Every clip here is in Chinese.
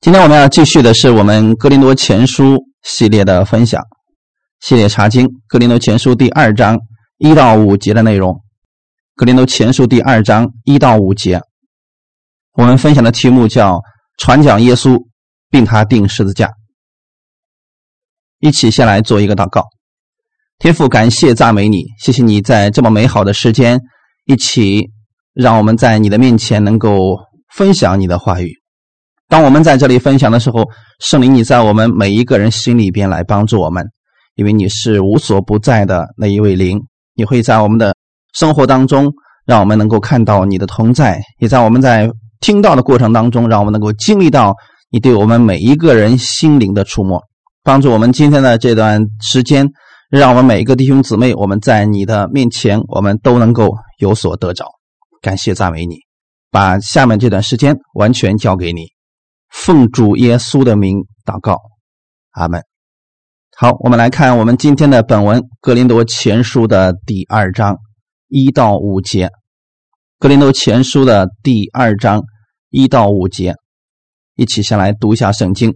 今天我们要继续的是我们《哥林多前书》系列的分享，系列查经《哥林多前书》第二章一到五节的内容，《哥林多前书》第二章一到五节，我们分享的题目叫“传讲耶稣，并他定十字架”。一起先来做一个祷告，天父，感谢赞美你，谢谢你在这么美好的时间，一起让我们在你的面前能够分享你的话语。当我们在这里分享的时候，圣灵，你在我们每一个人心里边来帮助我们，因为你是无所不在的那一位灵，你会在我们的生活当中，让我们能够看到你的同在，也在我们在听到的过程当中，让我们能够经历到你对我们每一个人心灵的触摸，帮助我们今天的这段时间，让我们每一个弟兄姊妹，我们在你的面前，我们都能够有所得着。感谢赞美你，把下面这段时间完全交给你。奉主耶稣的名祷告，阿门。好，我们来看我们今天的本文《格林多前书》的第二章一到五节，《格林多前书》的第二章一到五节，一起先来读一下圣经。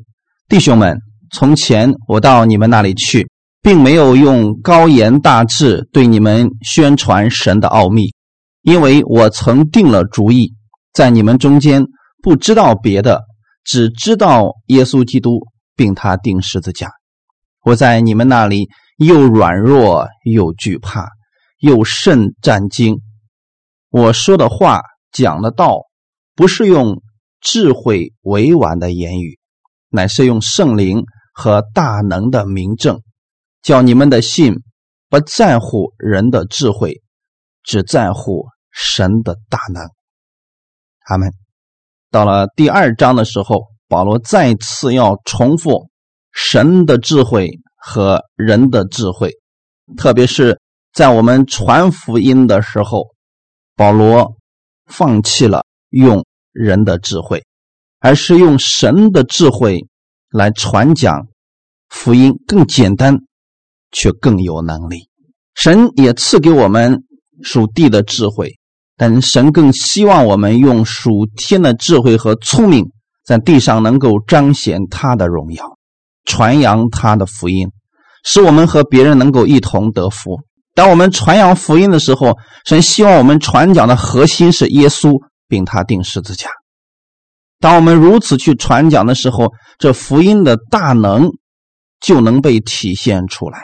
弟兄们，从前我到你们那里去，并没有用高言大志对你们宣传神的奥秘，因为我曾定了主意，在你们中间不知道别的。只知道耶稣基督，并他钉十字架。我在你们那里又软弱又惧怕，又甚战惊。我说的话讲的道，不是用智慧委婉的言语，乃是用圣灵和大能的明证，叫你们的信不在乎人的智慧，只在乎神的大能。阿门。到了第二章的时候，保罗再次要重复神的智慧和人的智慧，特别是在我们传福音的时候，保罗放弃了用人的智慧，而是用神的智慧来传讲福音，更简单却更有能力。神也赐给我们属地的智慧。但神更希望我们用属天的智慧和聪明，在地上能够彰显他的荣耀，传扬他的福音，使我们和别人能够一同得福。当我们传扬福音的时候，神希望我们传讲的核心是耶稣，并他定十字架。当我们如此去传讲的时候，这福音的大能就能被体现出来。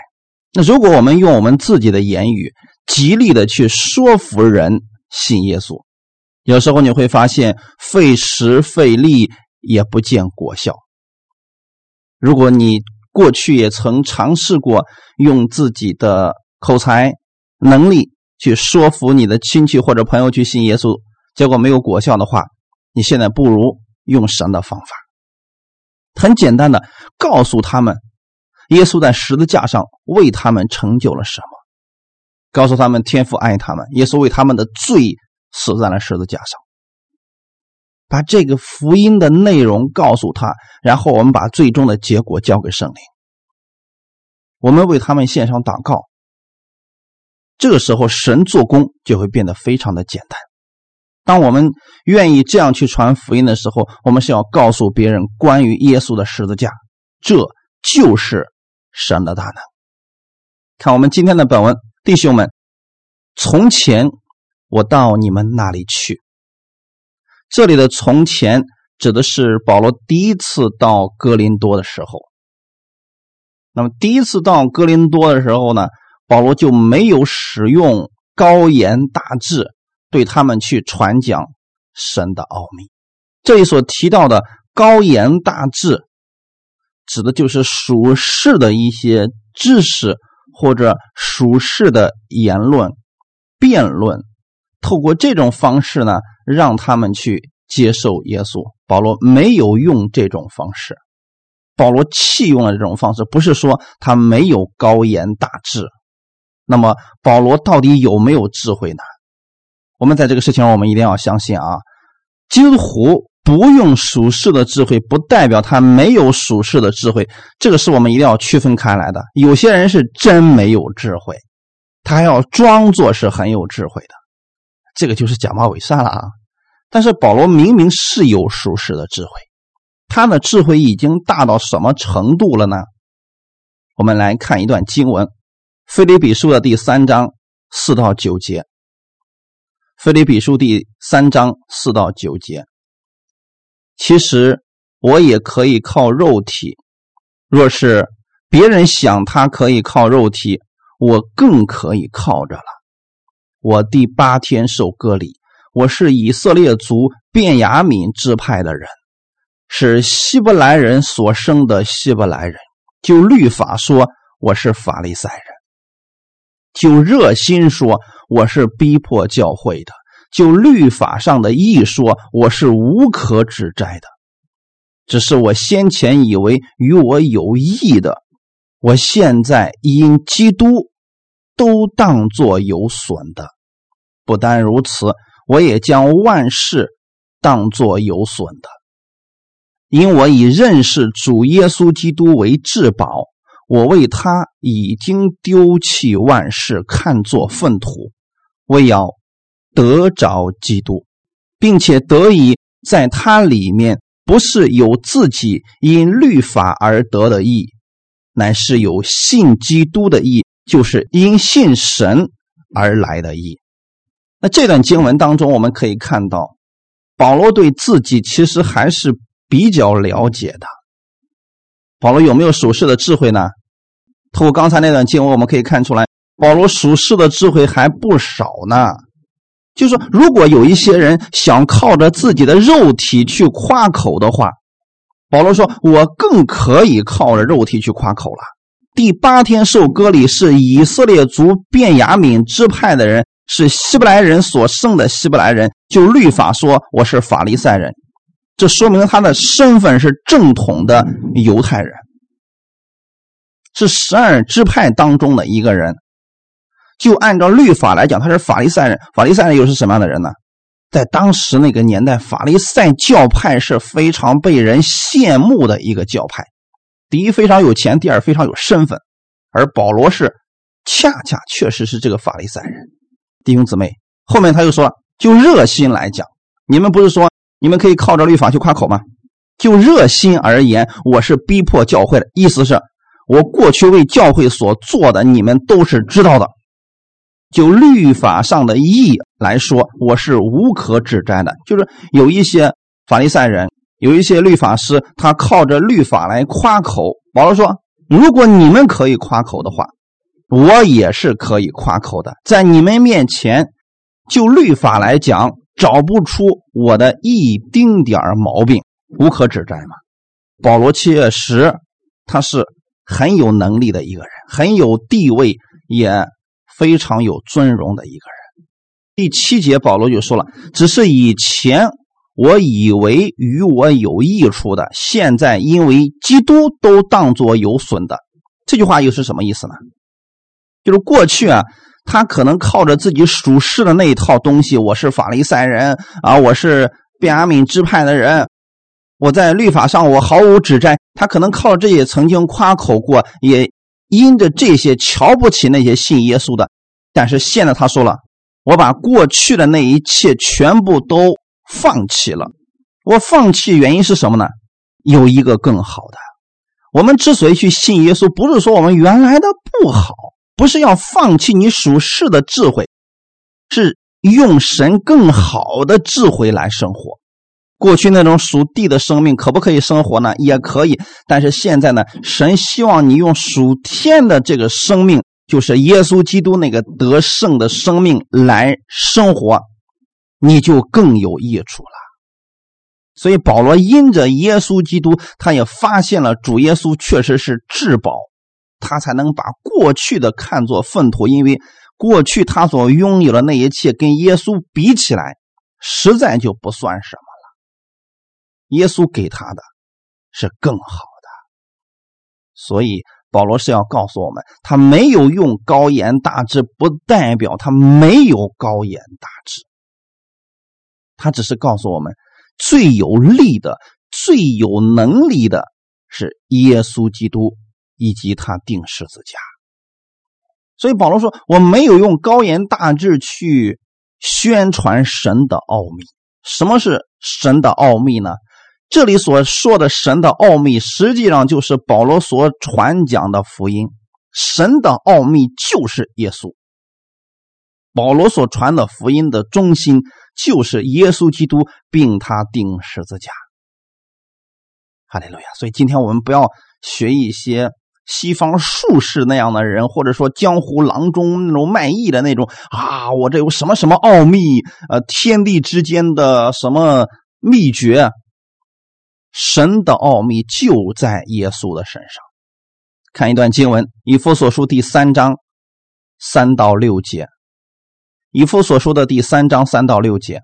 那如果我们用我们自己的言语，极力的去说服人，信耶稣，有时候你会发现费时费力也不见果效。如果你过去也曾尝试过用自己的口才能力去说服你的亲戚或者朋友去信耶稣，结果没有果效的话，你现在不如用神的方法，很简单的告诉他们，耶稣在十字架上为他们成就了什么。告诉他们，天父爱他们，耶稣为他们的罪死在了十字架上。把这个福音的内容告诉他，然后我们把最终的结果交给圣灵。我们为他们献上祷告。这个时候，神做工就会变得非常的简单。当我们愿意这样去传福音的时候，我们是要告诉别人关于耶稣的十字架，这就是神的大能。看我们今天的本文。弟兄们，从前我到你们那里去。这里的“从前”指的是保罗第一次到哥林多的时候。那么，第一次到哥林多的时候呢，保罗就没有使用高言大志对他们去传讲神的奥秘。这里所提到的高言大志，指的就是属世的一些知识。或者属世的言论、辩论，透过这种方式呢，让他们去接受耶稣。保罗没有用这种方式，保罗弃用了这种方式，不是说他没有高言大志。那么，保罗到底有没有智慧呢？我们在这个事情上，我们一定要相信啊，基督徒。不用属世的智慧，不代表他没有属世的智慧。这个是我们一定要区分开来的。有些人是真没有智慧，他还要装作是很有智慧的，这个就是假冒伪善了啊！但是保罗明明是有属世的智慧，他的智慧已经大到什么程度了呢？我们来看一段经文，《菲利比书》的第三章四到九节，《菲利比书》第三章四到九节。其实我也可以靠肉体，若是别人想他可以靠肉体，我更可以靠着了。我第八天受割礼，我是以色列族便雅悯支派的人，是希伯来人所生的希伯来人。就律法说我是法利赛人，就热心说我是逼迫教会的，就律法上的义说我是无可指摘的。只是我先前以为与我有益的，我现在因基督都当作有损的。不单如此，我也将万事当作有损的。因我以认识主耶稣基督为至宝，我为他已经丢弃万事，看作粪土，为要得着基督，并且得以在他里面，不是有自己因律法而得的义，乃是有信基督的义，就是因信神而来的义。那这段经文当中，我们可以看到，保罗对自己其实还是。比较了解的，保罗有没有属世的智慧呢？通过刚才那段经文，我们可以看出来，保罗属世的智慧还不少呢。就说，如果有一些人想靠着自己的肉体去夸口的话，保罗说：“我更可以靠着肉体去夸口了。”第八天受割礼是以色列族便雅悯支派的人，是希伯来人所生的希伯来人。就律法说，我是法利赛人。这说明他的身份是正统的犹太人，是十二支派当中的一个人。就按照律法来讲，他是法利赛人。法利赛人又是什么样的人呢？在当时那个年代，法利赛教派是非常被人羡慕的一个教派。第一，非常有钱；第二，非常有身份。而保罗是恰恰确实是这个法利赛人。弟兄姊妹，后面他又说了，就热心来讲，你们不是说？你们可以靠着律法去夸口吗？就热心而言，我是逼迫教会的，意思是我过去为教会所做的，你们都是知道的。就律法上的义来说，我是无可指摘的。就是有一些法利赛人，有一些律法师，他靠着律法来夸口。保罗说：“如果你们可以夸口的话，我也是可以夸口的。在你们面前，就律法来讲。”找不出我的一丁点毛病，无可指摘嘛。保罗确实他是很有能力的一个人，很有地位，也非常有尊荣的一个人。第七节，保罗就说了：“只是以前我以为与我有益处的，现在因为基督都当作有损的。”这句话又是什么意思呢？就是过去啊。他可能靠着自己属世的那一套东西，我是法利赛人啊，我是便雅悯支派的人，我在律法上我毫无指摘。他可能靠这些曾经夸口过，也因着这些瞧不起那些信耶稣的。但是现在他说了，我把过去的那一切全部都放弃了。我放弃原因是什么呢？有一个更好的。我们之所以去信耶稣，不是说我们原来的不好。不是要放弃你属世的智慧，是用神更好的智慧来生活。过去那种属地的生命可不可以生活呢？也可以。但是现在呢，神希望你用属天的这个生命，就是耶稣基督那个得胜的生命来生活，你就更有益处了。所以保罗因着耶稣基督，他也发现了主耶稣确实是至宝。他才能把过去的看作粪土，因为过去他所拥有的那一切跟耶稣比起来，实在就不算什么。耶稣给他的是更好的，所以保罗是要告诉我们，他没有用高言大志，不代表他没有高言大志。他只是告诉我们，最有力的、最有能力的是耶稣基督。以及他定十字架，所以保罗说：“我没有用高言大志去宣传神的奥秘。什么是神的奥秘呢？这里所说的神的奥秘，实际上就是保罗所传讲的福音。神的奥秘就是耶稣。保罗所传的福音的中心就是耶稣基督，并他钉十字架。哈利路亚！所以今天我们不要学一些西方术士那样的人，或者说江湖郎中那种卖艺的那种啊，我这有什么什么奥秘？呃，天地之间的什么秘诀？神的奥秘就在耶稣的身上。看一段经文，《以弗所书》第三章三到六节，《以弗所书》的第三章三到六节，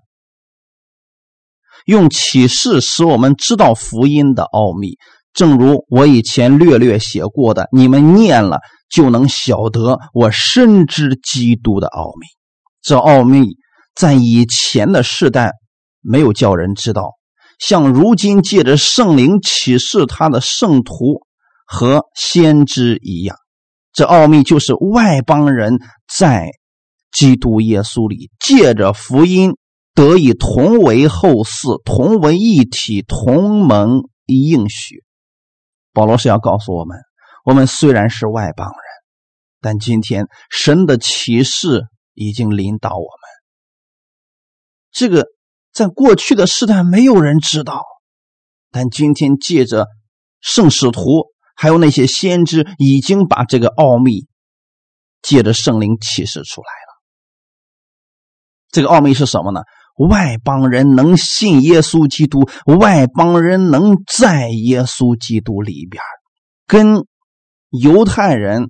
用启示使我们知道福音的奥秘，正如我以前略略写过的，你们念了就能晓得我深知基督的奥秘。这奥秘在以前的世代没有叫人知道，像如今借着圣灵启示他的圣徒。和先知一样，这奥秘就是外邦人在基督耶稣里借着福音得以同为后嗣、同为一体、同盟应许。保罗是要告诉我们：我们虽然是外邦人，但今天神的启示已经领导我们。这个在过去的时代没有人知道，但今天借着圣使徒。还有那些先知已经把这个奥秘借着圣灵启示出来了。这个奥秘是什么呢？外邦人能信耶稣基督，外邦人能在耶稣基督里边，跟犹太人、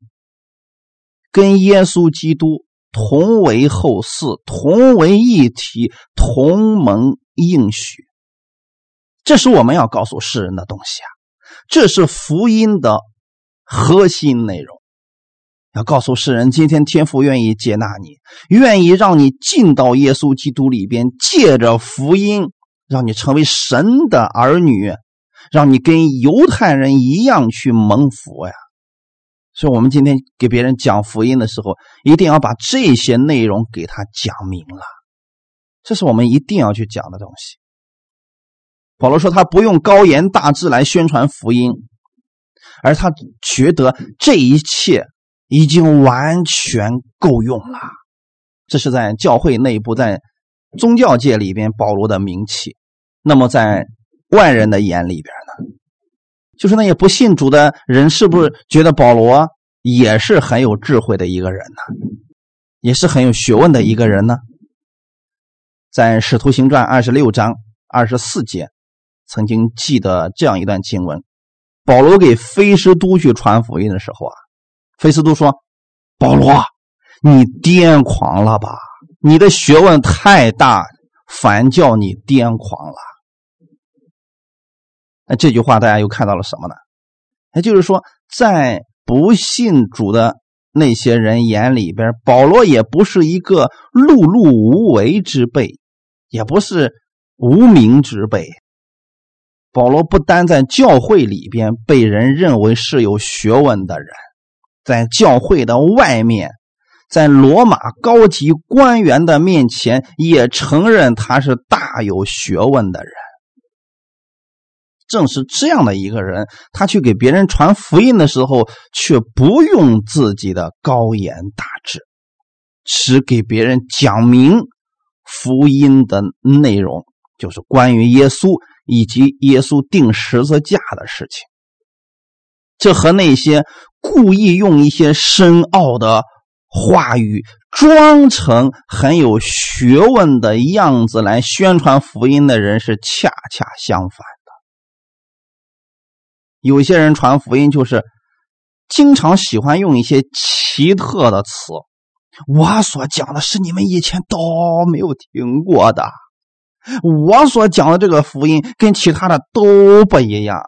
跟耶稣基督同为后嗣，同为一体，同盟应许。这是我们要告诉世人的东西啊。这是福音的核心内容，要告诉世人：今天天父愿意接纳你，愿意让你进到耶稣基督里边，借着福音让你成为神的儿女，让你跟犹太人一样去蒙福呀。所以，我们今天给别人讲福音的时候，一定要把这些内容给他讲明了，这是我们一定要去讲的东西。保罗说：“他不用高言大志来宣传福音，而他觉得这一切已经完全够用了。这是在教会内部，在宗教界里边保罗的名气。那么在外人的眼里边呢，就是那些不信主的人，是不是觉得保罗也是很有智慧的一个人呢？也是很有学问的一个人呢？在《使徒行传》二十六章二十四节。”曾经记得这样一段经文：保罗给菲斯都去传福音的时候啊，菲斯都说：“保罗，你癫狂了吧？你的学问太大，反叫你癫狂了。”那这句话大家又看到了什么呢？也就是说，在不信主的那些人眼里边，保罗也不是一个碌碌无为之辈，也不是无名之辈。保罗不单在教会里边被人认为是有学问的人，在教会的外面，在罗马高级官员的面前也承认他是大有学问的人。正是这样的一个人，他去给别人传福音的时候，却不用自己的高言大志，只给别人讲明福音的内容，就是关于耶稣。以及耶稣钉十字架的事情，这和那些故意用一些深奥的话语装成很有学问的样子来宣传福音的人是恰恰相反。有些人传福音就是经常喜欢用一些奇特的词，我所讲的是你们以前都没有听过的。我所讲的这个福音跟其他的都不一样，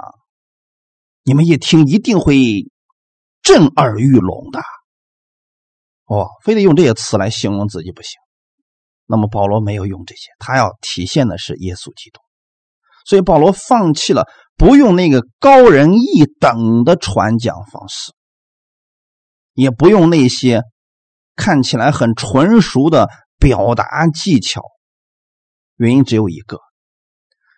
你们一听一定会震耳欲聋的。哦，非得用这些词来形容自己不行。那么保罗没有用这些，他要体现的是耶稣基督。所以保罗放弃了不用那个高人一等的传讲方式，也不用那些看起来很纯熟的表达技巧。原因只有一个，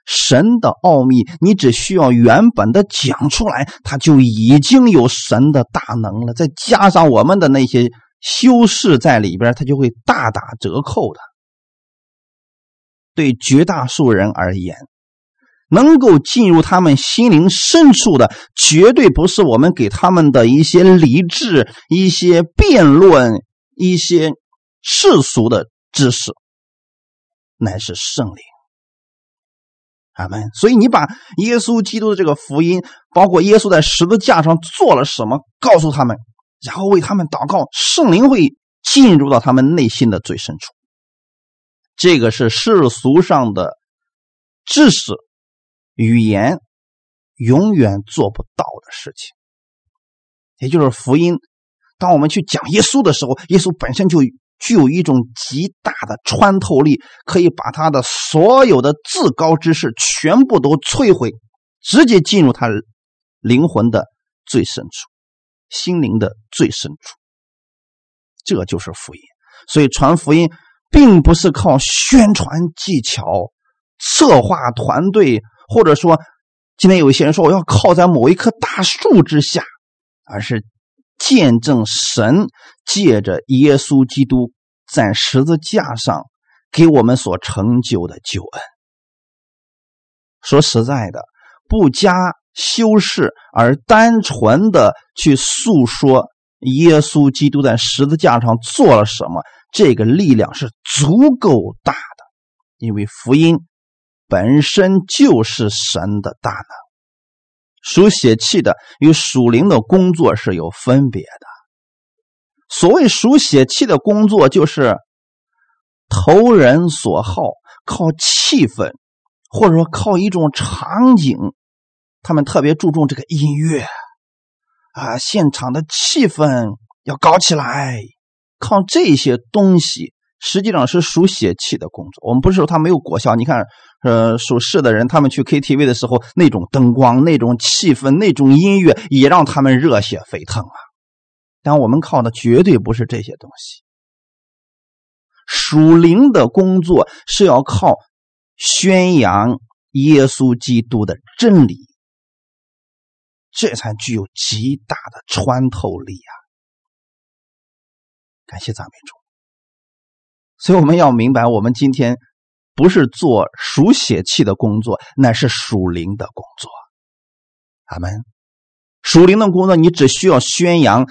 神的奥秘，你只需要原本的讲出来，它就已经有神的大能了。再加上我们的那些修饰在里边，它就会大打折扣的。对绝大数人而言，能够进入他们心灵深处的，绝对不是我们给他们的一些理智、一些辩论、一些世俗的知识，乃是圣灵。阿门。所以你把耶稣基督的这个福音，包括耶稣在十字架上做了什么，告诉他们，然后为他们祷告，圣灵会进入到他们内心的最深处。这个是世俗上的知识、语言永远做不到的事情。也就是福音，当我们去讲耶稣的时候，耶稣本身就。具有一种极大的穿透力，可以把他的所有的至高之事全部都摧毁，直接进入他灵魂的最深处、心灵的最深处。这就是福音。所以传福音并不是靠宣传技巧、策划团队，或者说今天有一些人说我要靠在某一棵大树之下，而是。见证神借着耶稣基督在十字架上给我们所成就的救恩。说实在的，不加修饰而单纯的去诉说耶稣基督在十字架上做了什么，这个力量是足够大的，因为福音本身就是神的大能。属血气的与属灵的工作是有分别的。所谓属血气的工作，就是投人所好，靠气氛，或者说靠一种场景，他们特别注重这个音乐啊，现场的气氛要搞起来，靠这些东西。实际上是属血气的工作。我们不是说他没有果效。你看，呃，属士的人，他们去 KTV 的时候，那种灯光、那种气氛、那种音乐，也让他们热血沸腾啊。但我们靠的绝对不是这些东西。属灵的工作是要靠宣扬耶稣基督的真理，这才具有极大的穿透力啊！感谢赞美主。所以我们要明白，我们今天不是做属血气的工作，乃是属灵的工作。阿门。属灵的工作，你只需要宣扬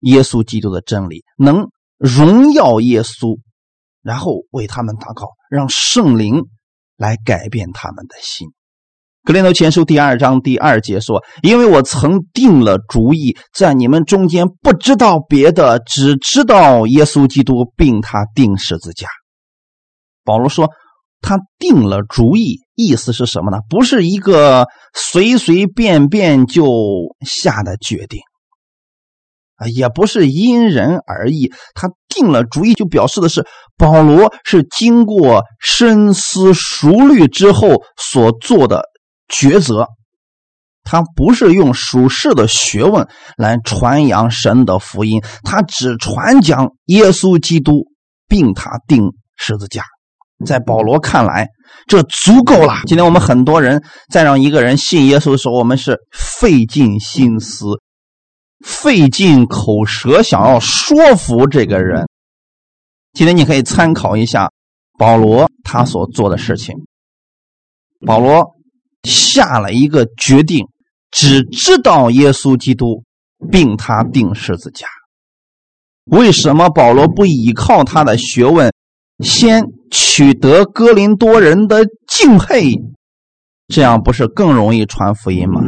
耶稣基督的真理，能荣耀耶稣，然后为他们祷告，让圣灵来改变他们的心。格林德前书第二章第二节说：“因为我曾定了主意，在你们中间不知道别的，只知道耶稣基督，并他定十字架。”保罗说：“他定了主意，意思是什么呢？不是一个随随便便就下的决定啊，也不是因人而异。他定了主意，就表示的是保罗是经过深思熟虑之后所做的。”抉择，他不是用属世的学问来传扬神的福音，他只传讲耶稣基督，并他定十字架。在保罗看来，这足够了。今天我们很多人在让一个人信耶稣的时候，我们是费尽心思、费尽口舌，想要说服这个人。今天你可以参考一下保罗他所做的事情，保罗。下了一个决定，只知道耶稣基督，并他定十字架。为什么保罗不依靠他的学问，先取得哥林多人的敬佩？这样不是更容易传福音吗？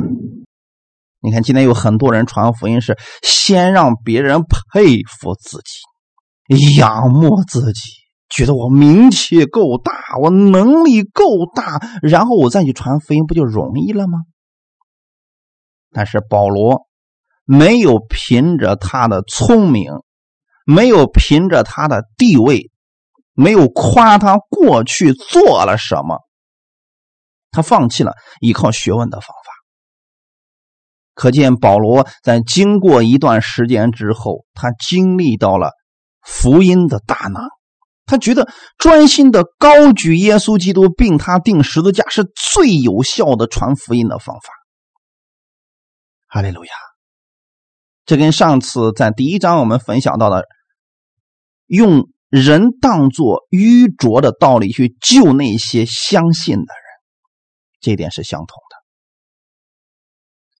你看，今天有很多人传福音是先让别人佩服自己，仰慕自己。觉得我名气够大，我能力够大，然后我再去传福音，不就容易了吗？但是保罗没有凭着他的聪明，没有凭着他的地位，没有夸他过去做了什么，他放弃了依靠学问的方法。可见保罗在经过一段时间之后，他经历到了福音的大能。他觉得专心的高举耶稣基督，并他定十字架是最有效的传福音的方法。哈利路亚！这跟上次在第一章我们分享到的，用人当作愚拙的道理去救那些相信的人，这点是相同的。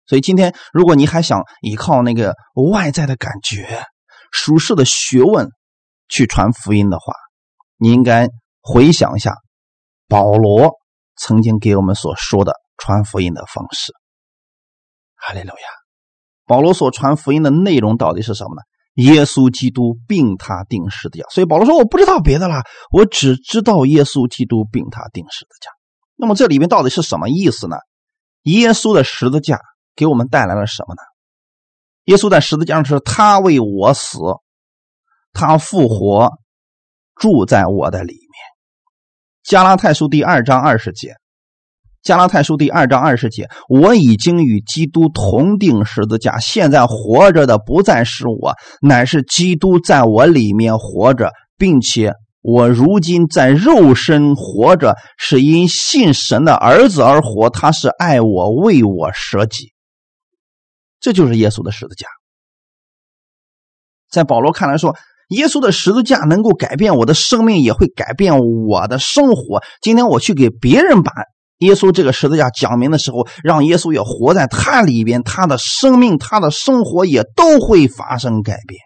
所以今天，如果你还想依靠那个外在的感觉、俗世的学问去传福音的话，你应该回想一下保罗曾经给我们所说的传福音的方式。哈利路亚！保罗所传福音的内容到底是什么呢？耶稣基督并他定十字架。所以保罗说：“我不知道别的了，我只知道耶稣基督并他定十字架。”那么这里面到底是什么意思呢？耶稣的十字架给我们带来了什么呢？耶稣在十字架上是他为我死，他复活。住在我的里面。加拉太书第二章二十节，加拉太书第二章二十节，我已经与基督同定十字架，现在活着的不再是我，乃是基督在我里面活着，并且我如今在肉身活着，是因信神的儿子而活，他是爱我，为我舍己。这就是耶稣的十字架。在保罗看来说。耶稣的十字架能够改变我的生命，也会改变我的生活。今天我去给别人把耶稣这个十字架讲明的时候，让耶稣也活在他里边，他的生命、他的生活也都会发生改变。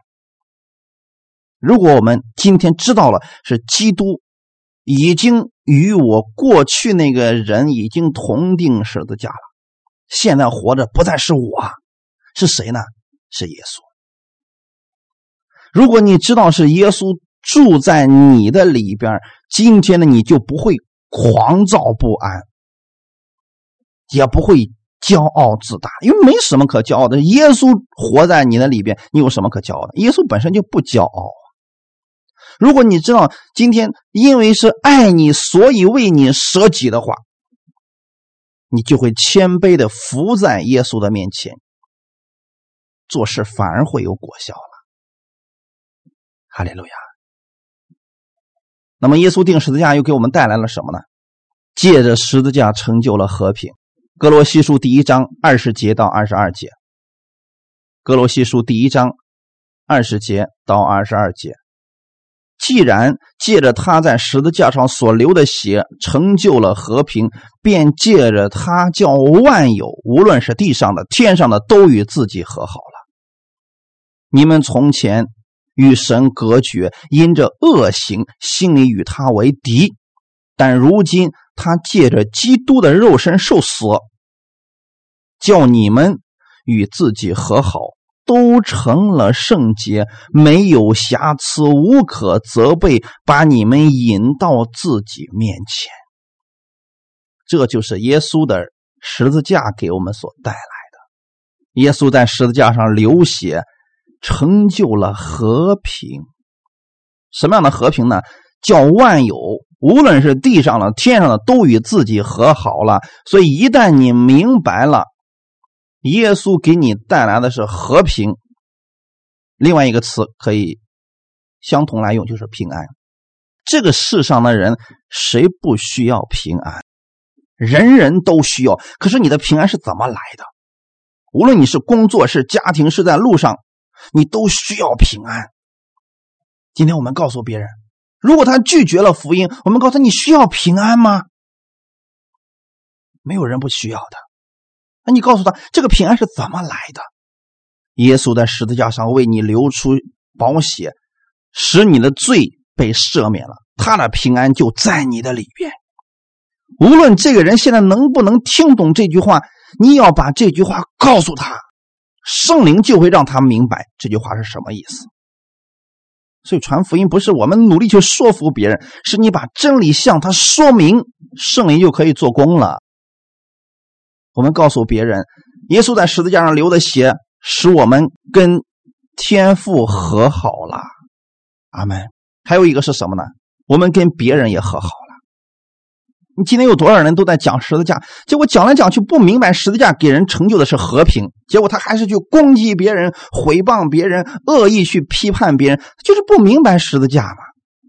如果我们今天知道了是基督已经与我过去那个人已经同定十字架了，现在活着不再是我，是谁呢？是耶稣。如果你知道是耶稣住在你的里边，今天的你就不会狂躁不安，也不会骄傲自大，因为没什么可骄傲的。耶稣活在你的里边，你有什么可骄傲的？耶稣本身就不骄傲。如果你知道今天因为是爱你，所以为你舍己的话，你就会谦卑的伏在耶稣的面前，做事反而会有果效了。哈利路亚。那么，耶稣定十字架又给我们带来了什么呢？借着十字架成就了和平。格罗西书第一章二十节到二十二节。格罗西书第一章二十节到二十二节。既然借着他在十字架上所流的血成就了和平，便借着他叫万有，无论是地上的、天上的，都与自己和好了。你们从前。与神隔绝，因着恶行，心里与他为敌。但如今他借着基督的肉身受死，叫你们与自己和好，都成了圣洁，没有瑕疵，无可责备，把你们引到自己面前。这就是耶稣的十字架给我们所带来的。耶稣在十字架上流血。成就了和平，什么样的和平呢？叫万有，无论是地上的、天上的，都与自己和好了。所以，一旦你明白了，耶稣给你带来的是和平，另外一个词可以相同来用，就是平安。这个世上的人谁不需要平安？人人都需要。可是你的平安是怎么来的？无论你是工作、是家庭、是在路上。你都需要平安。今天我们告诉别人，如果他拒绝了福音，我们告诉他：你需要平安吗？没有人不需要的。那你告诉他，这个平安是怎么来的？耶稣在十字架上为你流出宝血，使你的罪被赦免了，他的平安就在你的里边。无论这个人现在能不能听懂这句话，你要把这句话告诉他。圣灵就会让他明白这句话是什么意思。所以传福音不是我们努力去说服别人，是你把真理向他说明，圣灵就可以做工了。我们告诉别人，耶稣在十字架上流的血，使我们跟天父和好了。阿门。还有一个是什么呢？我们跟别人也和好了。你今天有多少人都在讲十字架？结果讲来讲去不明白十字架给人成就的是和平，结果他还是去攻击别人、毁谤别人、恶意去批判别人，就是不明白十字架嘛。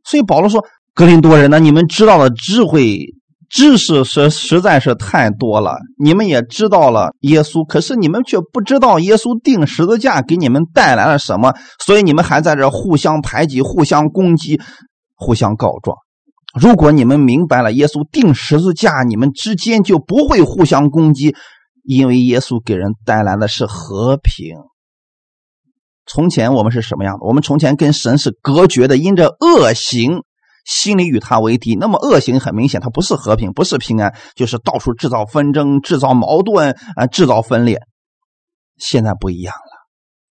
所以保罗说：“格林多人呢，你们知道的智慧、知识是实在是太多了。你们也知道了耶稣，可是你们却不知道耶稣定十字架给你们带来了什么，所以你们还在这互相排挤、互相攻击、互相告状。如果你们明白了耶稣定十字架，你们之间就不会互相攻击，因为耶稣给人带来的是和平。”从前我们是什么样的？我们从前跟神是隔绝的，因着恶行，心里与他为敌。那么恶行很明显，它不是和平，不是平安，就是到处制造纷争、制造矛盾啊，制造分裂。现在不一样了，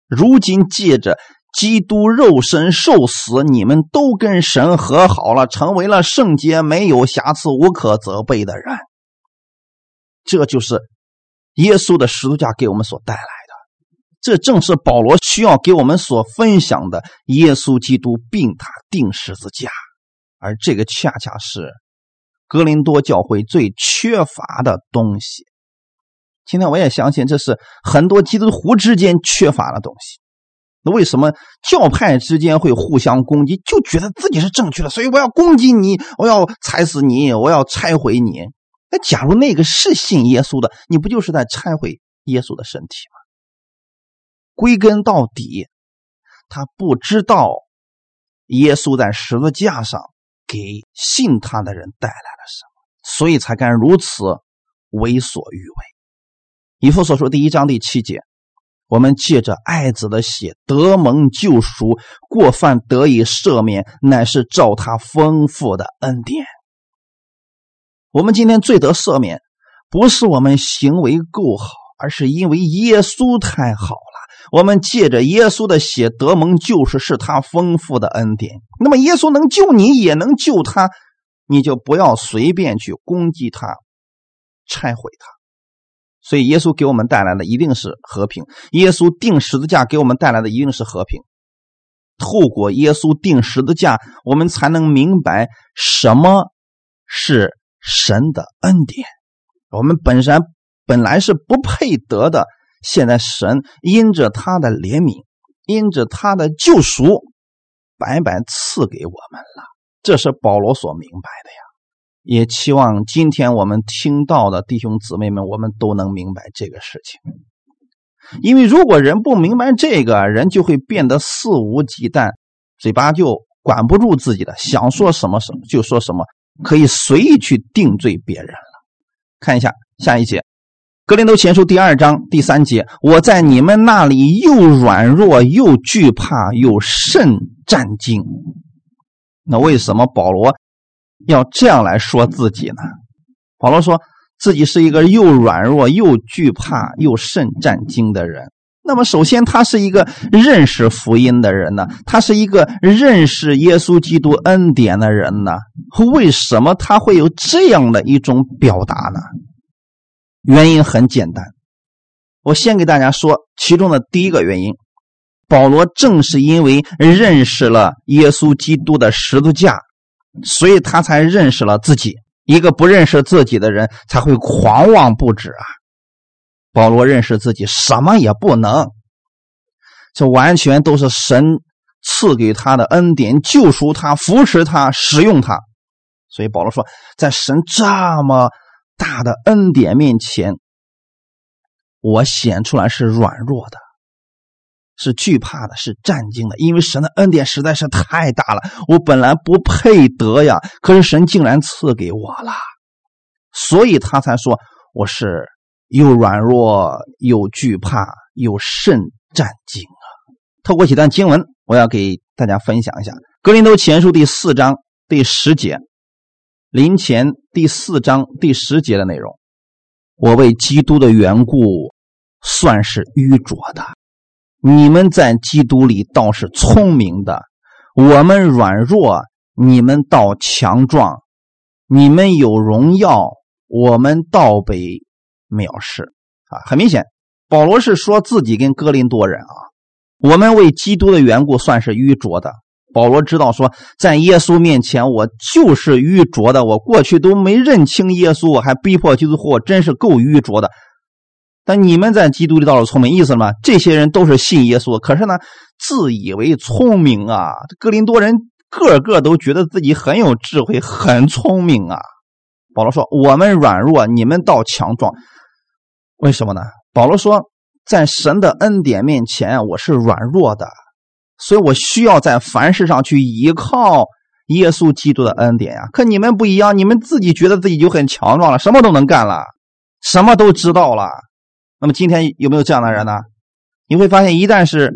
如今借着基督肉身受死，你们都跟神和好了，成为了圣洁、没有瑕疵、无可责备的人。这就是耶稣的十字架给我们所带来的。这正是保罗需要给我们所分享的耶稣基督病塔定十字架，而这个恰恰是格林多教会最缺乏的东西。今天我也相信，这是很多基督徒之间缺乏的东西。那为什么教派之间会互相攻击？就觉得自己是正确的，所以我要攻击你，我要踩死你，我要拆毁你。那假如那个是信耶稣的，你不就是在拆毁耶稣的身体吗？归根到底，他不知道耶稣在十字架上给信他的人带来了什么，所以才敢如此为所欲为。以父所说第一章第七节，我们借着爱子的血得蒙救赎，过犯得以赦免，乃是照他丰富的恩典。我们今天罪得赦免，不是我们行为够好，而是因为耶稣太好了。我们借着耶稣的血得蒙救赎，是他丰富的恩典。那么耶稣能救你，也能救他，你就不要随便去攻击他、拆毁他。所以耶稣给我们带来的一定是和平。耶稣定十字架给我们带来的一定是和平。透过耶稣定十字架，我们才能明白什么是神的恩典。我们本身本来是不配得的。现在神因着他的怜悯，因着他的救赎，白白赐给我们了。这是保罗所明白的呀。也期望今天我们听到的弟兄姊妹们，我们都能明白这个事情。因为如果人不明白这个，人就会变得肆无忌惮，嘴巴就管不住自己的，想说什么什么就说什么，可以随意去定罪别人了。看一下下一节。格林都前书第二章第三节，我在你们那里又软弱又惧怕又甚战惊。那为什么保罗要这样来说自己呢？保罗说自己是一个又软弱又惧怕又甚战惊的人。那么，首先他是一个认识福音的人呢，他是一个认识耶稣基督恩典的人呢。为什么他会有这样的一种表达呢？原因很简单，我先给大家说其中的第一个原因：保罗正是因为认识了耶稣基督的十字架，所以他才认识了自己。一个不认识自己的人才会狂妄不止啊！保罗认识自己什么也不能，这完全都是神赐给他的恩典，救赎他、扶持他、使用他。所以保罗说，在神这么。大的恩典面前，我显出来是软弱的，是惧怕的，是战惊的，因为神的恩典实在是太大了，我本来不配得呀，可是神竟然赐给我了，所以他才说我是又软弱又惧怕又甚战惊啊！透过几段经文，我要给大家分享一下《格林多前书》第四章第十节。临前第四章第十节的内容，我为基督的缘故算是愚拙的，你们在基督里倒是聪明的。我们软弱，你们倒强壮；你们有荣耀，我们倒被藐视。啊，很明显，保罗是说自己跟哥林多人啊，我们为基督的缘故算是愚拙的。保罗知道说，在耶稣面前，我就是愚拙的。我过去都没认清耶稣，我还逼迫基督徒，我真是够愚拙的。但你们在基督里倒是聪明，意思吗？这些人都是信耶稣，可是呢，自以为聪明啊。哥林多人个个都觉得自己很有智慧、很聪明啊。保罗说：“我们软弱，你们倒强壮。为什么呢？”保罗说：“在神的恩典面前，我是软弱的，所以我需要在凡事上去依靠耶稣基督的恩典呀。可你们不一样，你们自己觉得自己就很强壮了，什么都能干了，什么都知道了。那么今天有没有这样的人呢？你会发现，一旦是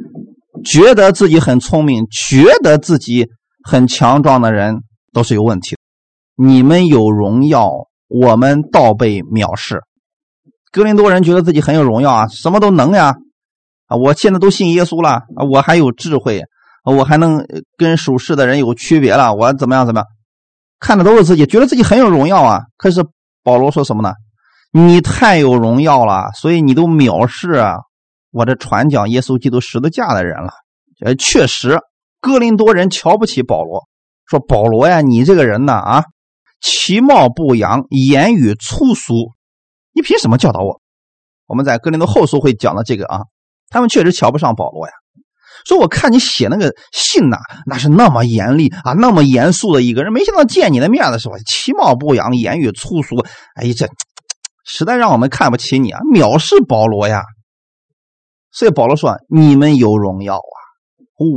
觉得自己很聪明、觉得自己很强壮的人，都是有问题的。你们有荣耀，我们倒被藐视。”格林多人觉得自己很有荣耀啊，什么都能呀，啊，我现在都信耶稣了啊，我还有智慧，我还能跟属世的人有区别了，我怎么样怎么样？看的都是自己，觉得自己很有荣耀啊。可是保罗说什么呢？你太有荣耀了，所以你都藐视我这传讲耶稣基督十字架的人了。呃，确实，哥林多人瞧不起保罗，说保罗呀，你这个人呢啊，其貌不扬，言语粗俗。你凭什么教导我？我们在哥林多后书会讲到这个啊，他们确实瞧不上保罗呀。说我看你写那个信呐，那是那么严厉啊，那么严肃的一个人，没想到见你的面的时候，其貌不扬，言语粗俗，哎，这实在让我们看不起你啊，藐视保罗呀。所以保罗说：“你们有荣耀啊，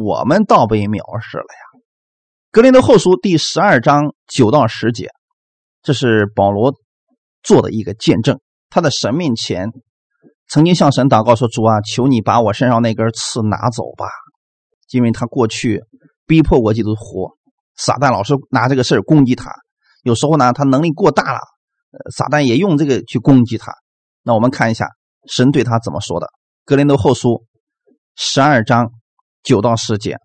我们倒被藐视了呀。”格林的后书第十二章九到十节，这是保罗。做的一个见证，他在神面前曾经向神祷告说：“主啊，求你把我身上那根刺拿走吧，因为他过去逼迫我基督徒，撒旦老是拿这个事儿攻击他。有时候呢，他能力过大了，撒旦也用这个去攻击他。那我们看一下神对他怎么说的，《格林多后书》十二章九到十节，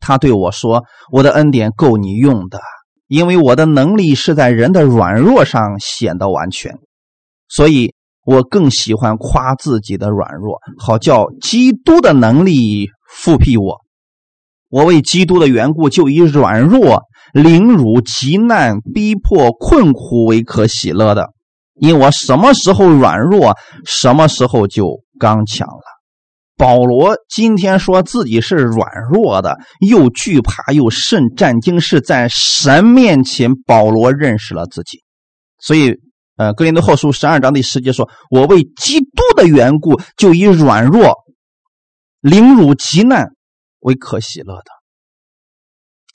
他对我说：‘我的恩典够你用的。’”因为我的能力是在人的软弱上显得完全，所以我更喜欢夸自己的软弱，好叫基督的能力复辟我。我为基督的缘故，就以软弱、凌辱、极难、逼迫、困苦为可喜乐的，因我什么时候软弱，什么时候就刚强了。保罗今天说自己是软弱的，又惧怕又甚战惊，是在神面前，保罗认识了自己。所以，呃，格林多后书十二章第十节说：“我为基督的缘故，就以软弱、凌辱、极难为可喜乐的。”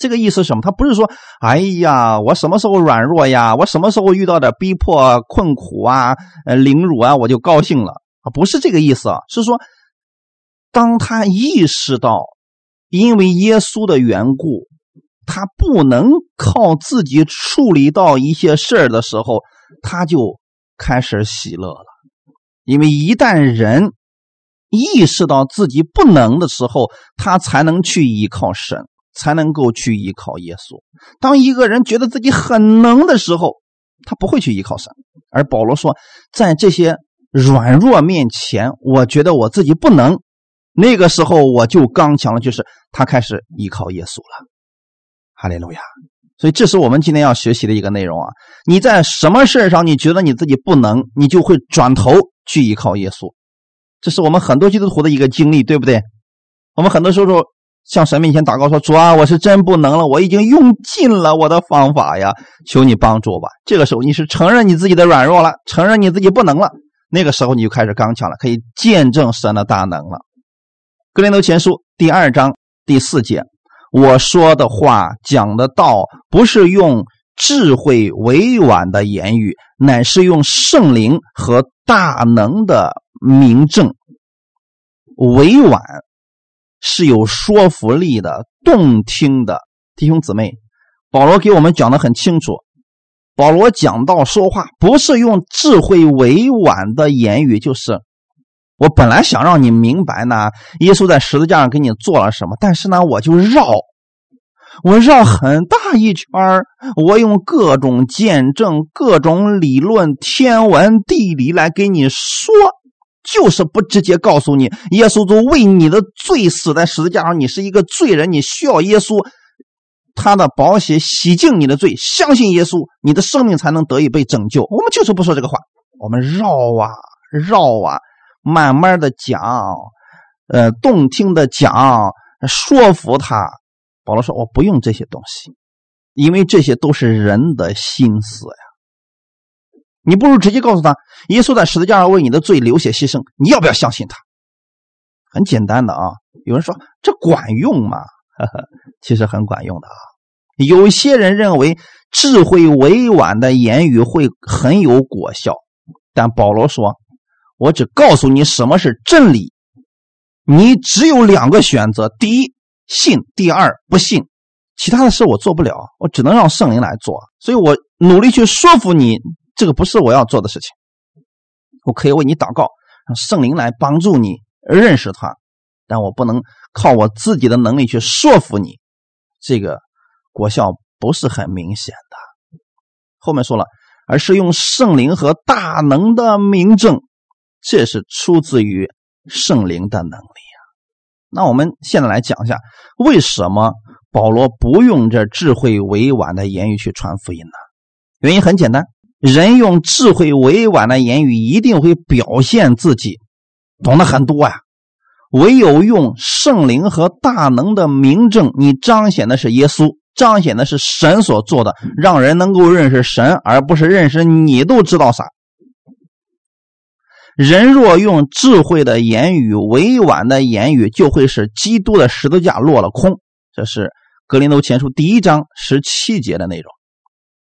这个意思是什么？他不是说：“哎呀，我什么时候软弱呀？我什么时候遇到点逼迫、困苦啊、呃，凌辱啊，我就高兴了啊？”不是这个意思啊，是说。当他意识到，因为耶稣的缘故，他不能靠自己处理到一些事儿的时候，他就开始喜乐了。因为一旦人意识到自己不能的时候，他才能去依靠神，才能够去依靠耶稣。当一个人觉得自己很能的时候，他不会去依靠神。而保罗说，在这些软弱面前，我觉得我自己不能。那个时候我就刚强了，就是他开始依靠耶稣了，哈利路亚。所以这是我们今天要学习的一个内容啊！你在什么事上你觉得你自己不能，你就会转头去依靠耶稣。这是我们很多基督徒的一个经历，对不对？我们很多时候向神面前祷告说：“主啊，我是真不能了，我已经用尽了我的方法呀，求你帮助吧。”这个时候你是承认你自己的软弱了，承认你自己不能了。那个时候你就开始刚强了，可以见证神的大能了。格林多前书第二章第四节，我说的话讲的道，不是用智慧委婉的言语，乃是用圣灵和大能的明证。委婉是有说服力的、动听的。弟兄姊妹，保罗给我们讲的很清楚。保罗讲到说话，不是用智慧委婉的言语，就是。我本来想让你明白呢，耶稣在十字架上给你做了什么，但是呢，我就绕，我绕很大一圈我用各种见证、各种理论、天文地理来给你说，就是不直接告诉你，耶稣都为你的罪死在十字架上，你是一个罪人，你需要耶稣他的宝血洗净你的罪，相信耶稣，你的生命才能得以被拯救。我们就是不说这个话，我们绕啊绕啊。慢慢的讲，呃，动听的讲，说服他，保罗说：“我不用这些东西，因为这些都是人的心思呀。你不如直接告诉他，耶稣在十字架上为你的罪流血牺牲，你要不要相信他？很简单的啊。有人说这管用吗？呵呵，其实很管用的啊。有些人认为智慧委婉的言语会很有果效，但保罗说：我只告诉你什么是真理。”你只有两个选择：第一，信；第二，不信。其他的事我做不了，我只能让圣灵来做。所以我努力去说服你，这个不是我要做的事情。我可以为你祷告，让圣灵来帮助你认识他，但我不能靠我自己的能力去说服你，这个果效不是很明显的。后面说了，而是用圣灵和大能的明证，这是出自于。圣灵的能力啊，那我们现在来讲一下，为什么保罗不用这智慧委婉的言语去传福音呢？原因很简单，人用智慧委婉的言语一定会表现自己懂得很多呀。唯有用圣灵和大能的明证，你彰显的是耶稣，彰显的是神所做的，让人能够认识神，而不是认识你都知道啥。人若用智慧的言语、委婉的言语，就会使基督的十字架落了空。这是格林都前书第一章十七节的内容。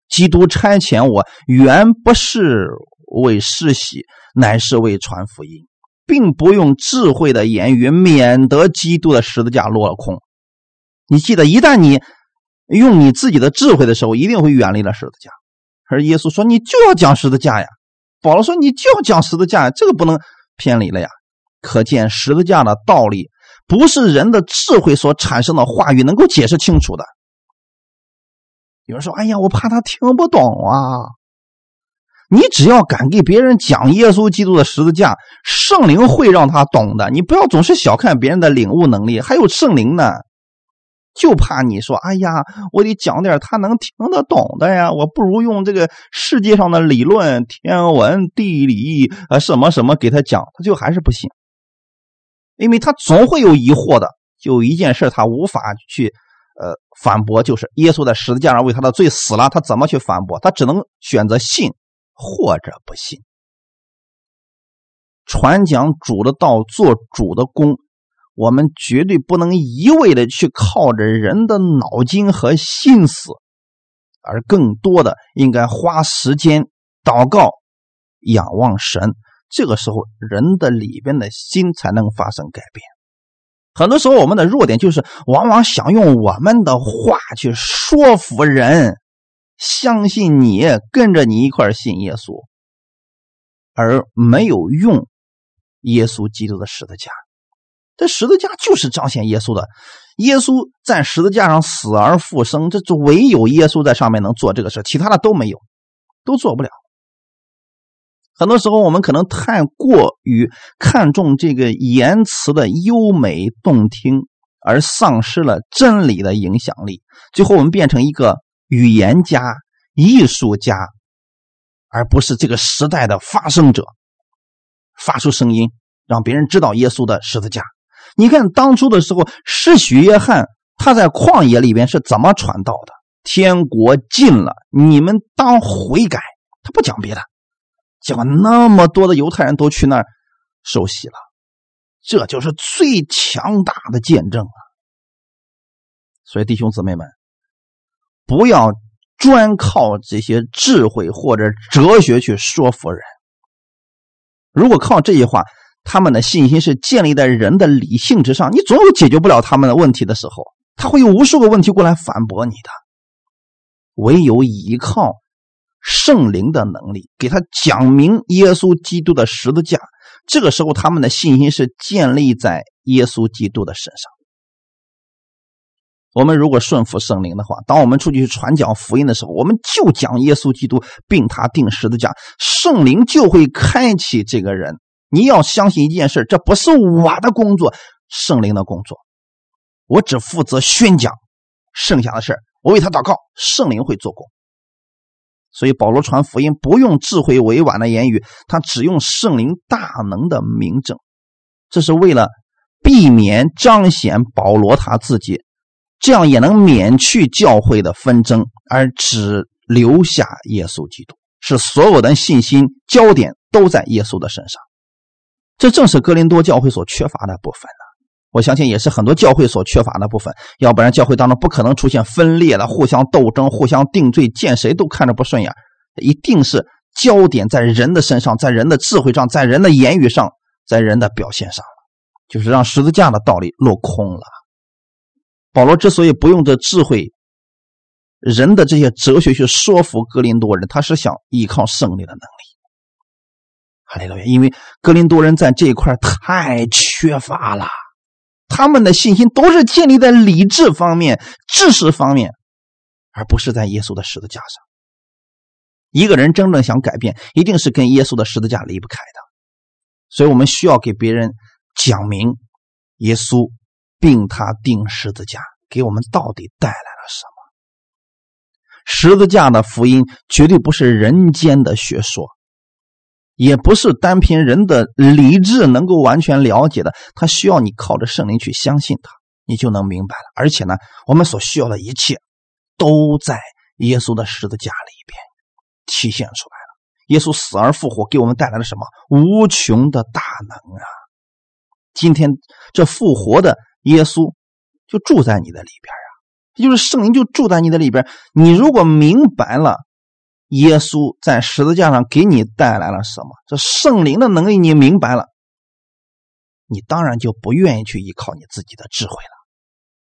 基督差遣我，原不是为世袭，乃是为传福音，并不用智慧的言语，免得基督的十字架落了空。你记得，一旦你用你自己的智慧的时候，一定会远离了十字架。而耶稣说：“你就要讲十字架呀。”保罗说：“你就要讲十字架呀，这个不能偏离了呀。可见十字架的道理不是人的智慧所产生的话语能够解释清楚的。”有人说：“哎呀，我怕他听不懂啊。”你只要敢给别人讲耶稣基督的十字架，圣灵会让他懂的。你不要总是小看别人的领悟能力，还有圣灵呢。就怕你说，哎呀，我得讲点他能听得懂的呀，我不如用这个世界上的理论、天文、地理啊什么什么给他讲，他就还是不信，因为他总会有疑惑的。就一件事，他无法去呃反驳，就是耶稣在十字架上为他的罪死了，他怎么去反驳？他只能选择信或者不信。传讲主的道，做主的功。我们绝对不能一味的去靠着人的脑筋和心思，而更多的应该花时间祷告、仰望神。这个时候，人的里边的心才能发生改变。很多时候，我们的弱点就是往往想用我们的话去说服人，相信你，跟着你一块信耶稣，而没有用耶稣基督的十字架。这十字架就是彰显耶稣的，耶稣在十字架上死而复生，这就唯有耶稣在上面能做这个事，其他的都没有，都做不了。很多时候，我们可能太过于看重这个言辞的优美动听，而丧失了真理的影响力。最后，我们变成一个语言家、艺术家，而不是这个时代的发声者，发出声音，让别人知道耶稣的十字架。你看，当初的时候，施许约翰他在旷野里边是怎么传道的？天国近了，你们当悔改。他不讲别的，结果那么多的犹太人都去那儿受洗了，这就是最强大的见证啊！所以弟兄姊妹们，不要专靠这些智慧或者哲学去说服人。如果靠这些话，他们的信心是建立在人的理性之上，你总有解决不了他们的问题的时候，他会有无数个问题过来反驳你的。唯有依靠圣灵的能力，给他讲明耶稣基督的十字架，这个时候他们的信心是建立在耶稣基督的身上。我们如果顺服圣灵的话，当我们出去传讲福音的时候，我们就讲耶稣基督，并他定十字架，圣灵就会开启这个人。你要相信一件事，这不是我的工作，圣灵的工作。我只负责宣讲，剩下的事我为他祷告，圣灵会做工。所以保罗传福音不用智慧委婉的言语，他只用圣灵大能的明证，这是为了避免彰显保罗他自己这样也能免去教会的纷争，而只留下耶稣基督，使所有的信心焦点都在耶稣的身上。这正是哥林多教会所缺乏的部分呢。我相信也是很多教会所缺乏的部分，要不然教会当中不可能出现分裂了、互相斗争、互相定罪，见谁都看着不顺眼。一定是焦点在人的身上，在人的智慧上，在人的言语上，在人的表现上就是让十字架的道理落空了。保罗之所以不用这智慧、人的这些哲学去说服格林多人，他是想依靠胜利的能力。哈利路亚！因为格林多人在这一块太缺乏了，他们的信心都是建立在理智方面、知识方面，而不是在耶稣的十字架上。一个人真正想改变，一定是跟耶稣的十字架离不开的。所以我们需要给别人讲明耶稣。并他钉十字架，给我们到底带来了什么？十字架的福音绝对不是人间的学说，也不是单凭人的理智能够完全了解的。他需要你靠着圣灵去相信他，你就能明白了。而且呢，我们所需要的一切都在耶稣的十字架里边体现出来了。耶稣死而复活，给我们带来了什么？无穷的大能啊！今天这复活的。耶稣就住在你的里边啊，就是圣灵就住在你的里边。你如果明白了耶稣在十字架上给你带来了什么，这圣灵的能力你明白了，你当然就不愿意去依靠你自己的智慧了，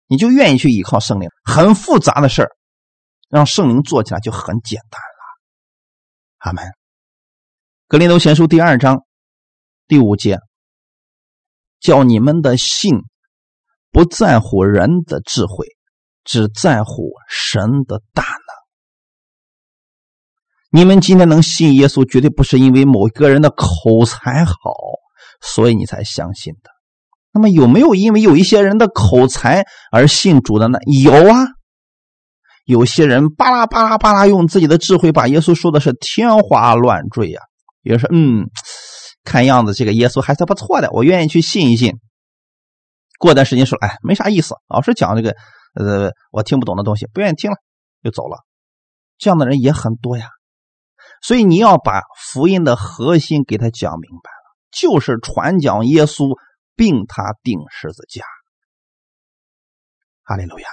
你就愿意去依靠圣灵。很复杂的事儿，让圣灵做起来就很简单了。阿门。格林多前书第二章第五节，叫你们的信。不在乎人的智慧，只在乎神的大能。你们今天能信耶稣，绝对不是因为某一个人的口才好，所以你才相信的。那么有没有因为有一些人的口才而信主的呢？有啊，有些人巴拉巴拉巴拉用自己的智慧把耶稣说的是天花乱坠呀。有人说：“嗯，看样子这个耶稣还是不错的，我愿意去信一信。”过段时间说，哎，没啥意思，老是讲这个，呃，我听不懂的东西，不愿意听了，就走了。这样的人也很多呀。所以你要把福音的核心给他讲明白了，就是传讲耶稣，并他钉十字架。哈利路亚！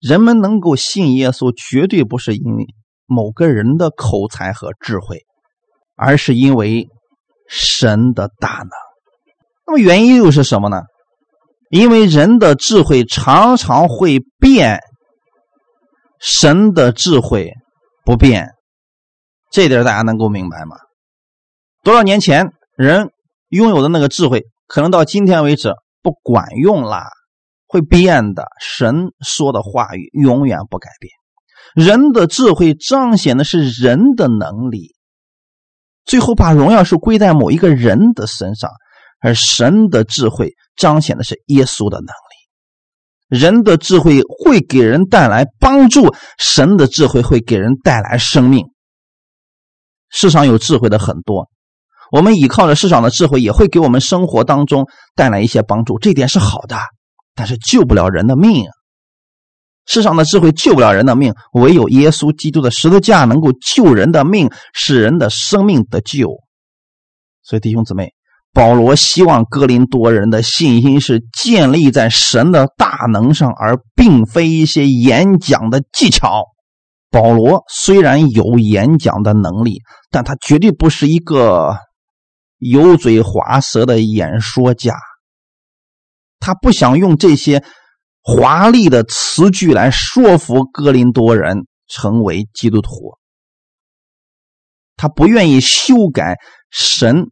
人们能够信耶稣，绝对不是因为某个人的口才和智慧，而是因为神的大能。那么原因又是什么呢？因为人的智慧常常会变，神的智慧不变，这点大家能够明白吗？多少年前人拥有的那个智慧，可能到今天为止不管用啦，会变的。神说的话语永远不改变。人的智慧彰显的是人的能力，最后把荣耀是归在某一个人的身上。而神的智慧彰显的是耶稣的能力，人的智慧会给人带来帮助，神的智慧会给人带来生命。世上有智慧的很多，我们依靠着世上的智慧，也会给我们生活当中带来一些帮助，这点是好的，但是救不了人的命。世上的智慧救不了人的命，唯有耶稣基督的十字架能够救人的命，使人的生命得救。所以弟兄姊妹。保罗希望哥林多人的信心是建立在神的大能上，而并非一些演讲的技巧。保罗虽然有演讲的能力，但他绝对不是一个油嘴滑舌的演说家。他不想用这些华丽的词句来说服哥林多人成为基督徒。他不愿意修改神。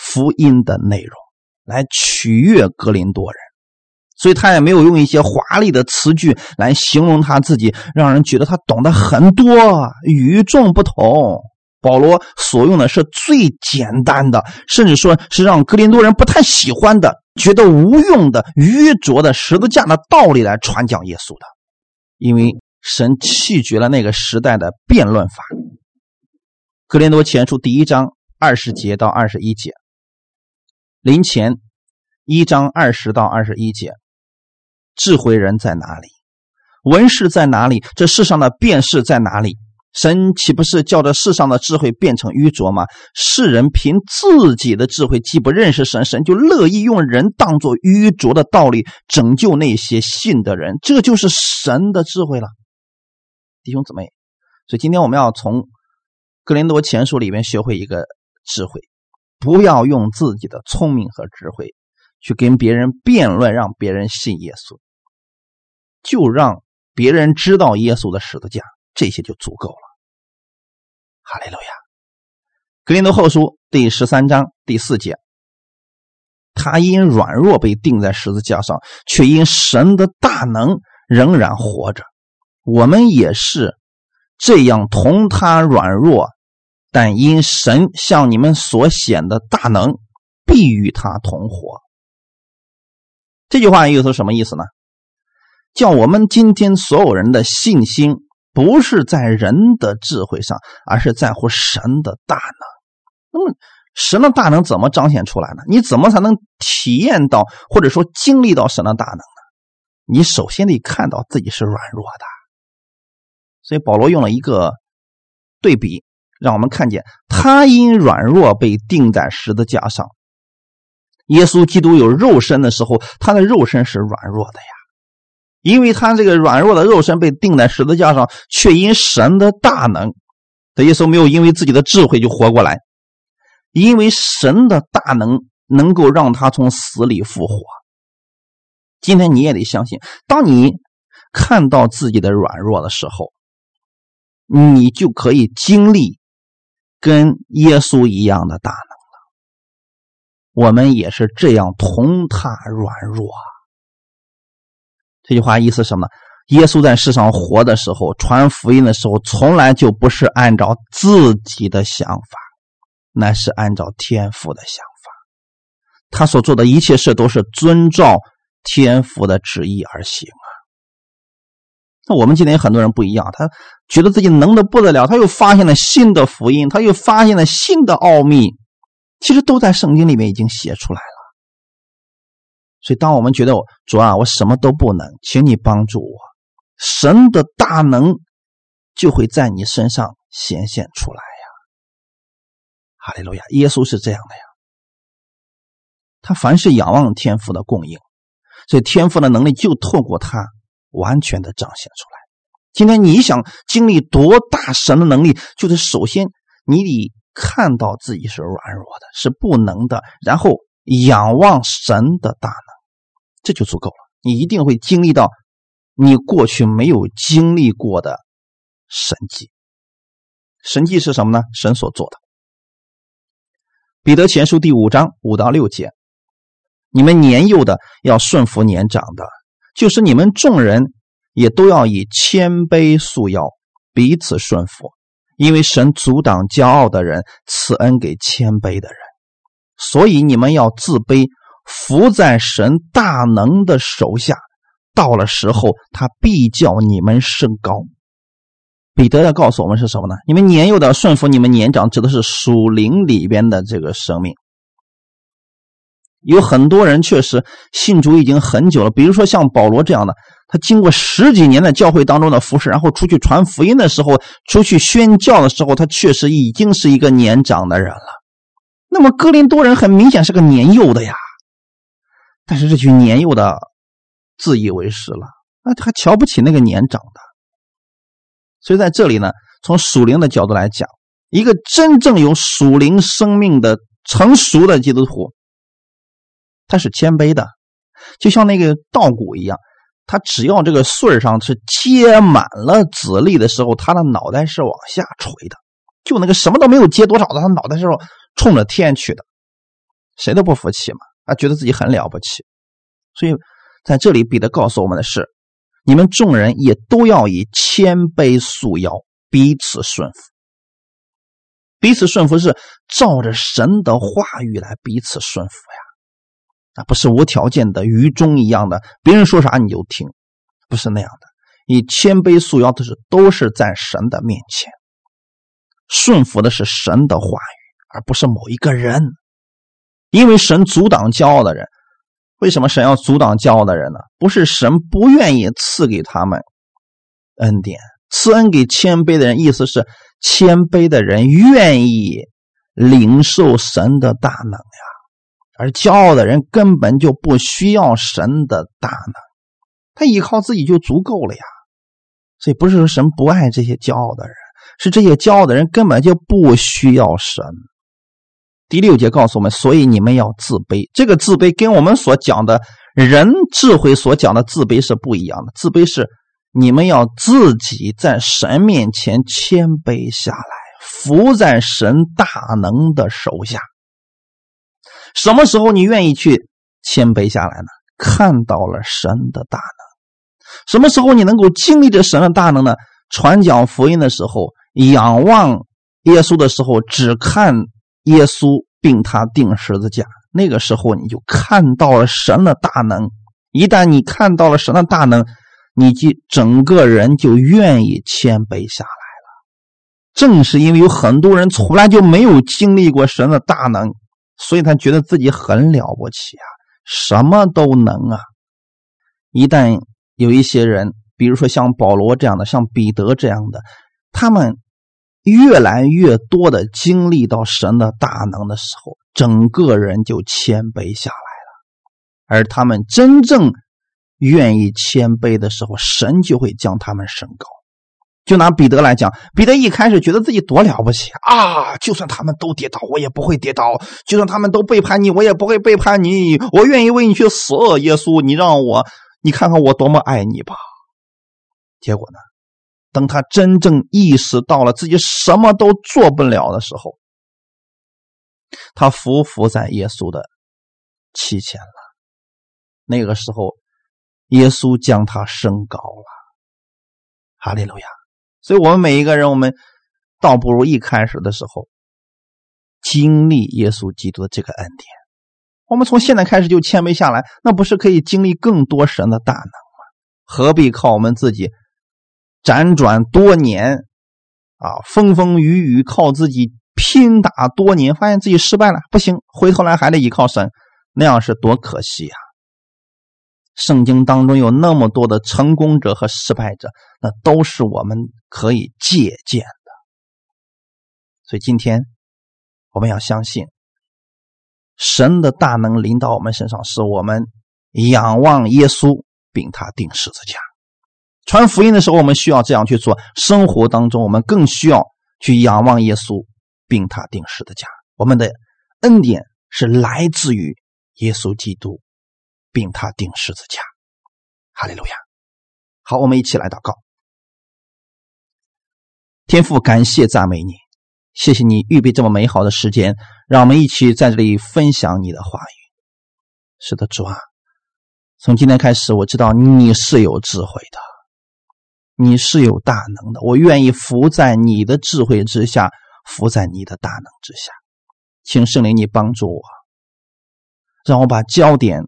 福音的内容来取悦格林多人，所以他也没有用一些华丽的词句来形容他自己，让人觉得他懂得很多、与众不同。保罗所用的是最简单的，甚至说是让格林多人不太喜欢的、觉得无用的、愚拙的十字架的道理来传讲耶稣的，因为神弃绝了那个时代的辩论法。格林多前书第一章二十节到二十一节。临前一章二十到二十一节，智慧人在哪里？文士在哪里？这世上的辨识在哪里？神岂不是叫这世上的智慧变成愚拙吗？世人凭自己的智慧既不认识神，神就乐意用人当作愚拙的道理拯救那些信的人，这就是神的智慧了，弟兄姊妹。所以今天我们要从格林多前书里面学会一个智慧，不要用自己的聪明和智慧去跟别人辩论，让别人信耶稣，就让别人知道耶稣的十字架，这些就足够了。哈利路亚，格林多后书第十三章第四节，他因软弱被钉在十字架上，却因神的大能仍然活着。我们也是这样同他软弱，但因神向你们所显的大能，必与他同活。这句话意思什么意思呢？叫我们今天所有人的信心。不是在人的智慧上，而是在乎神的大能。那么，神的大能怎么彰显出来呢？你怎么才能体验到，或者说经历到神的大能呢？你首先得看到自己是软弱的。所以保罗用了一个对比，让我们看见他因软弱被钉在十字架上。耶稣基督有肉身的时候，他的肉身是软弱的呀。因为他这个软弱的肉身被钉在十字架上，却因神的大能，这耶稣没有因为自己的智慧就活过来，因为神的大能能够让他从死里复活。今天你也得相信，当你看到自己的软弱的时候，你就可以经历跟耶稣一样的大能了。我们也是这样同他软弱。这句话意思什么？耶稣在世上活的时候，传福音的时候，从来就不是按照自己的想法，那是按照天父的想法。他所做的一切事都是遵照天父的旨意而行啊。那我们今天有很多人不一样，他觉得自己能的不得了，他又发现了新的福音，他又发现了新的奥秘，其实都在圣经里面已经写出来了。所以，当我们觉得主啊，我什么都不能，请你帮助我，神的大能就会在你身上显现出来呀！哈利路亚！耶稣是这样的呀，他凡是仰望天赋的供应，所以天赋的能力就透过他完全的彰显出来。今天你想经历多大神的能力，就是首先你得看到自己是软弱的，是不能的，然后仰望神的大能。这就足够了，你一定会经历到你过去没有经历过的神迹。神迹是什么呢？神所做的。彼得前书第五章五到六节：你们年幼的要顺服年长的，就是你们众人也都要以谦卑束腰，彼此顺服，因为神阻挡骄傲的人，赐恩给谦卑的人。所以你们要自卑。伏在神大能的手下，到了时候，他必叫你们升高。彼得要告诉我们是什么呢？你们年幼的顺服你们年长，指的是属灵里边的这个生命。有很多人确实信主已经很久了，比如说像保罗这样的，他经过十几年的教会当中的服侍，然后出去传福音的时候，出去宣教的时候，他确实已经是一个年长的人了。那么哥林多人很明显是个年幼的呀。但是这群年幼的自以为是了，那他瞧不起那个年长的。所以在这里呢，从属灵的角度来讲，一个真正有属灵生命的成熟的基督徒，他是谦卑的，就像那个稻谷一样，他只要这个穗上是结满了籽粒的时候，他的脑袋是往下垂的；就那个什么都没有结多少的，他脑袋是冲着天去的，谁都不服气嘛。他觉得自己很了不起，所以在这里，彼得告诉我们的是：你们众人也都要以谦卑束腰，彼此顺服。彼此顺服是照着神的话语来彼此顺服呀，啊，不是无条件的愚忠一样的，别人说啥你就听，不是那样的。以谦卑束腰，都是都是在神的面前顺服的是神的话语，而不是某一个人。因为神阻挡骄傲的人，为什么神要阻挡骄傲的人呢？不是神不愿意赐给他们恩典，赐恩给谦卑的人，意思是谦卑的人愿意领受神的大能呀。而骄傲的人根本就不需要神的大能，他依靠自己就足够了呀。所以不是说神不爱这些骄傲的人，是这些骄傲的人根本就不需要神。第六节告诉我们，所以你们要自卑。这个自卑跟我们所讲的人智慧所讲的自卑是不一样的。自卑是你们要自己在神面前谦卑下来，服在神大能的手下。什么时候你愿意去谦卑下来呢？看到了神的大能。什么时候你能够经历着神的大能呢？传讲福音的时候，仰望耶稣的时候，只看耶稣并他定十字架。那个时候你就看到了神的大能。一旦你看到了神的大能，你就整个人就愿意谦卑下来了。正是因为有很多人从来就没有经历过神的大能。所以他觉得自己很了不起啊，什么都能啊。一旦有一些人，比如说像保罗这样的，像彼得这样的，他们越来越多的经历到神的大能的时候，整个人就谦卑下来了。而他们真正愿意谦卑的时候，神就会将他们升高。就拿彼得来讲，彼得一开始觉得自己多了不起啊！就算他们都跌倒，我也不会跌倒；就算他们都背叛你，我也不会背叛你。我愿意为你去死，耶稣，你让我，你看看我多么爱你吧。结果呢，等他真正意识到了自己什么都做不了的时候，他伏伏在耶稣的膝前了。那个时候，耶稣将他升高了。哈利路亚。所以，我们每一个人，我们倒不如一开始的时候经历耶稣基督的这个恩典。我们从现在开始就谦卑下来，那不是可以经历更多神的大能吗？何必靠我们自己辗转多年啊，风风雨雨，靠自己拼打多年，发现自己失败了，不行，回头来还得依靠神，那样是多可惜呀！圣经当中有那么多的成功者和失败者，那都是我们可以借鉴的。所以今天我们要相信神的大能临到我们身上，是我们仰望耶稣，并他定十字架。传福音的时候，我们需要这样去做；生活当中，我们更需要去仰望耶稣，并他定十字架。我们的恩典是来自于耶稣基督。并他定十字架，哈利路亚！好，我们一起来祷告。天父，感谢赞美你，谢谢你预备这么美好的时间，让我们一起在这里分享你的话语。是的，主啊，从今天开始，我知道你是有智慧的，你是有大能的。我愿意伏在你的智慧之下，伏在你的大能之下。请圣灵你帮助我，让我把焦点。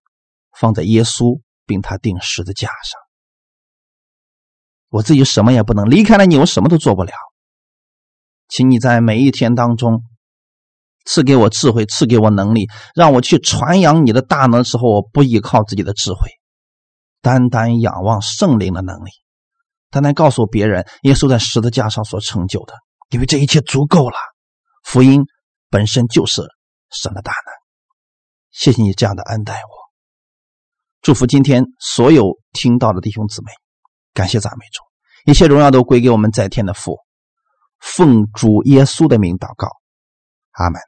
放在耶稣，并他钉十字架上。我自己什么也不能，离开了你，我什么都做不了。请你在每一天当中赐给我智慧，赐给我能力，让我去传扬你的大能的时候，我不依靠自己的智慧，单单仰望圣灵的能力，单单告诉别人耶稣在十字架上所成就的，因为这一切足够了。福音本身就是神的大能。谢谢你这样的恩待我。祝福今天所有听到的弟兄姊妹，感谢赞美主，一切荣耀都归给我们在天的父，奉主耶稣的名祷告，阿门。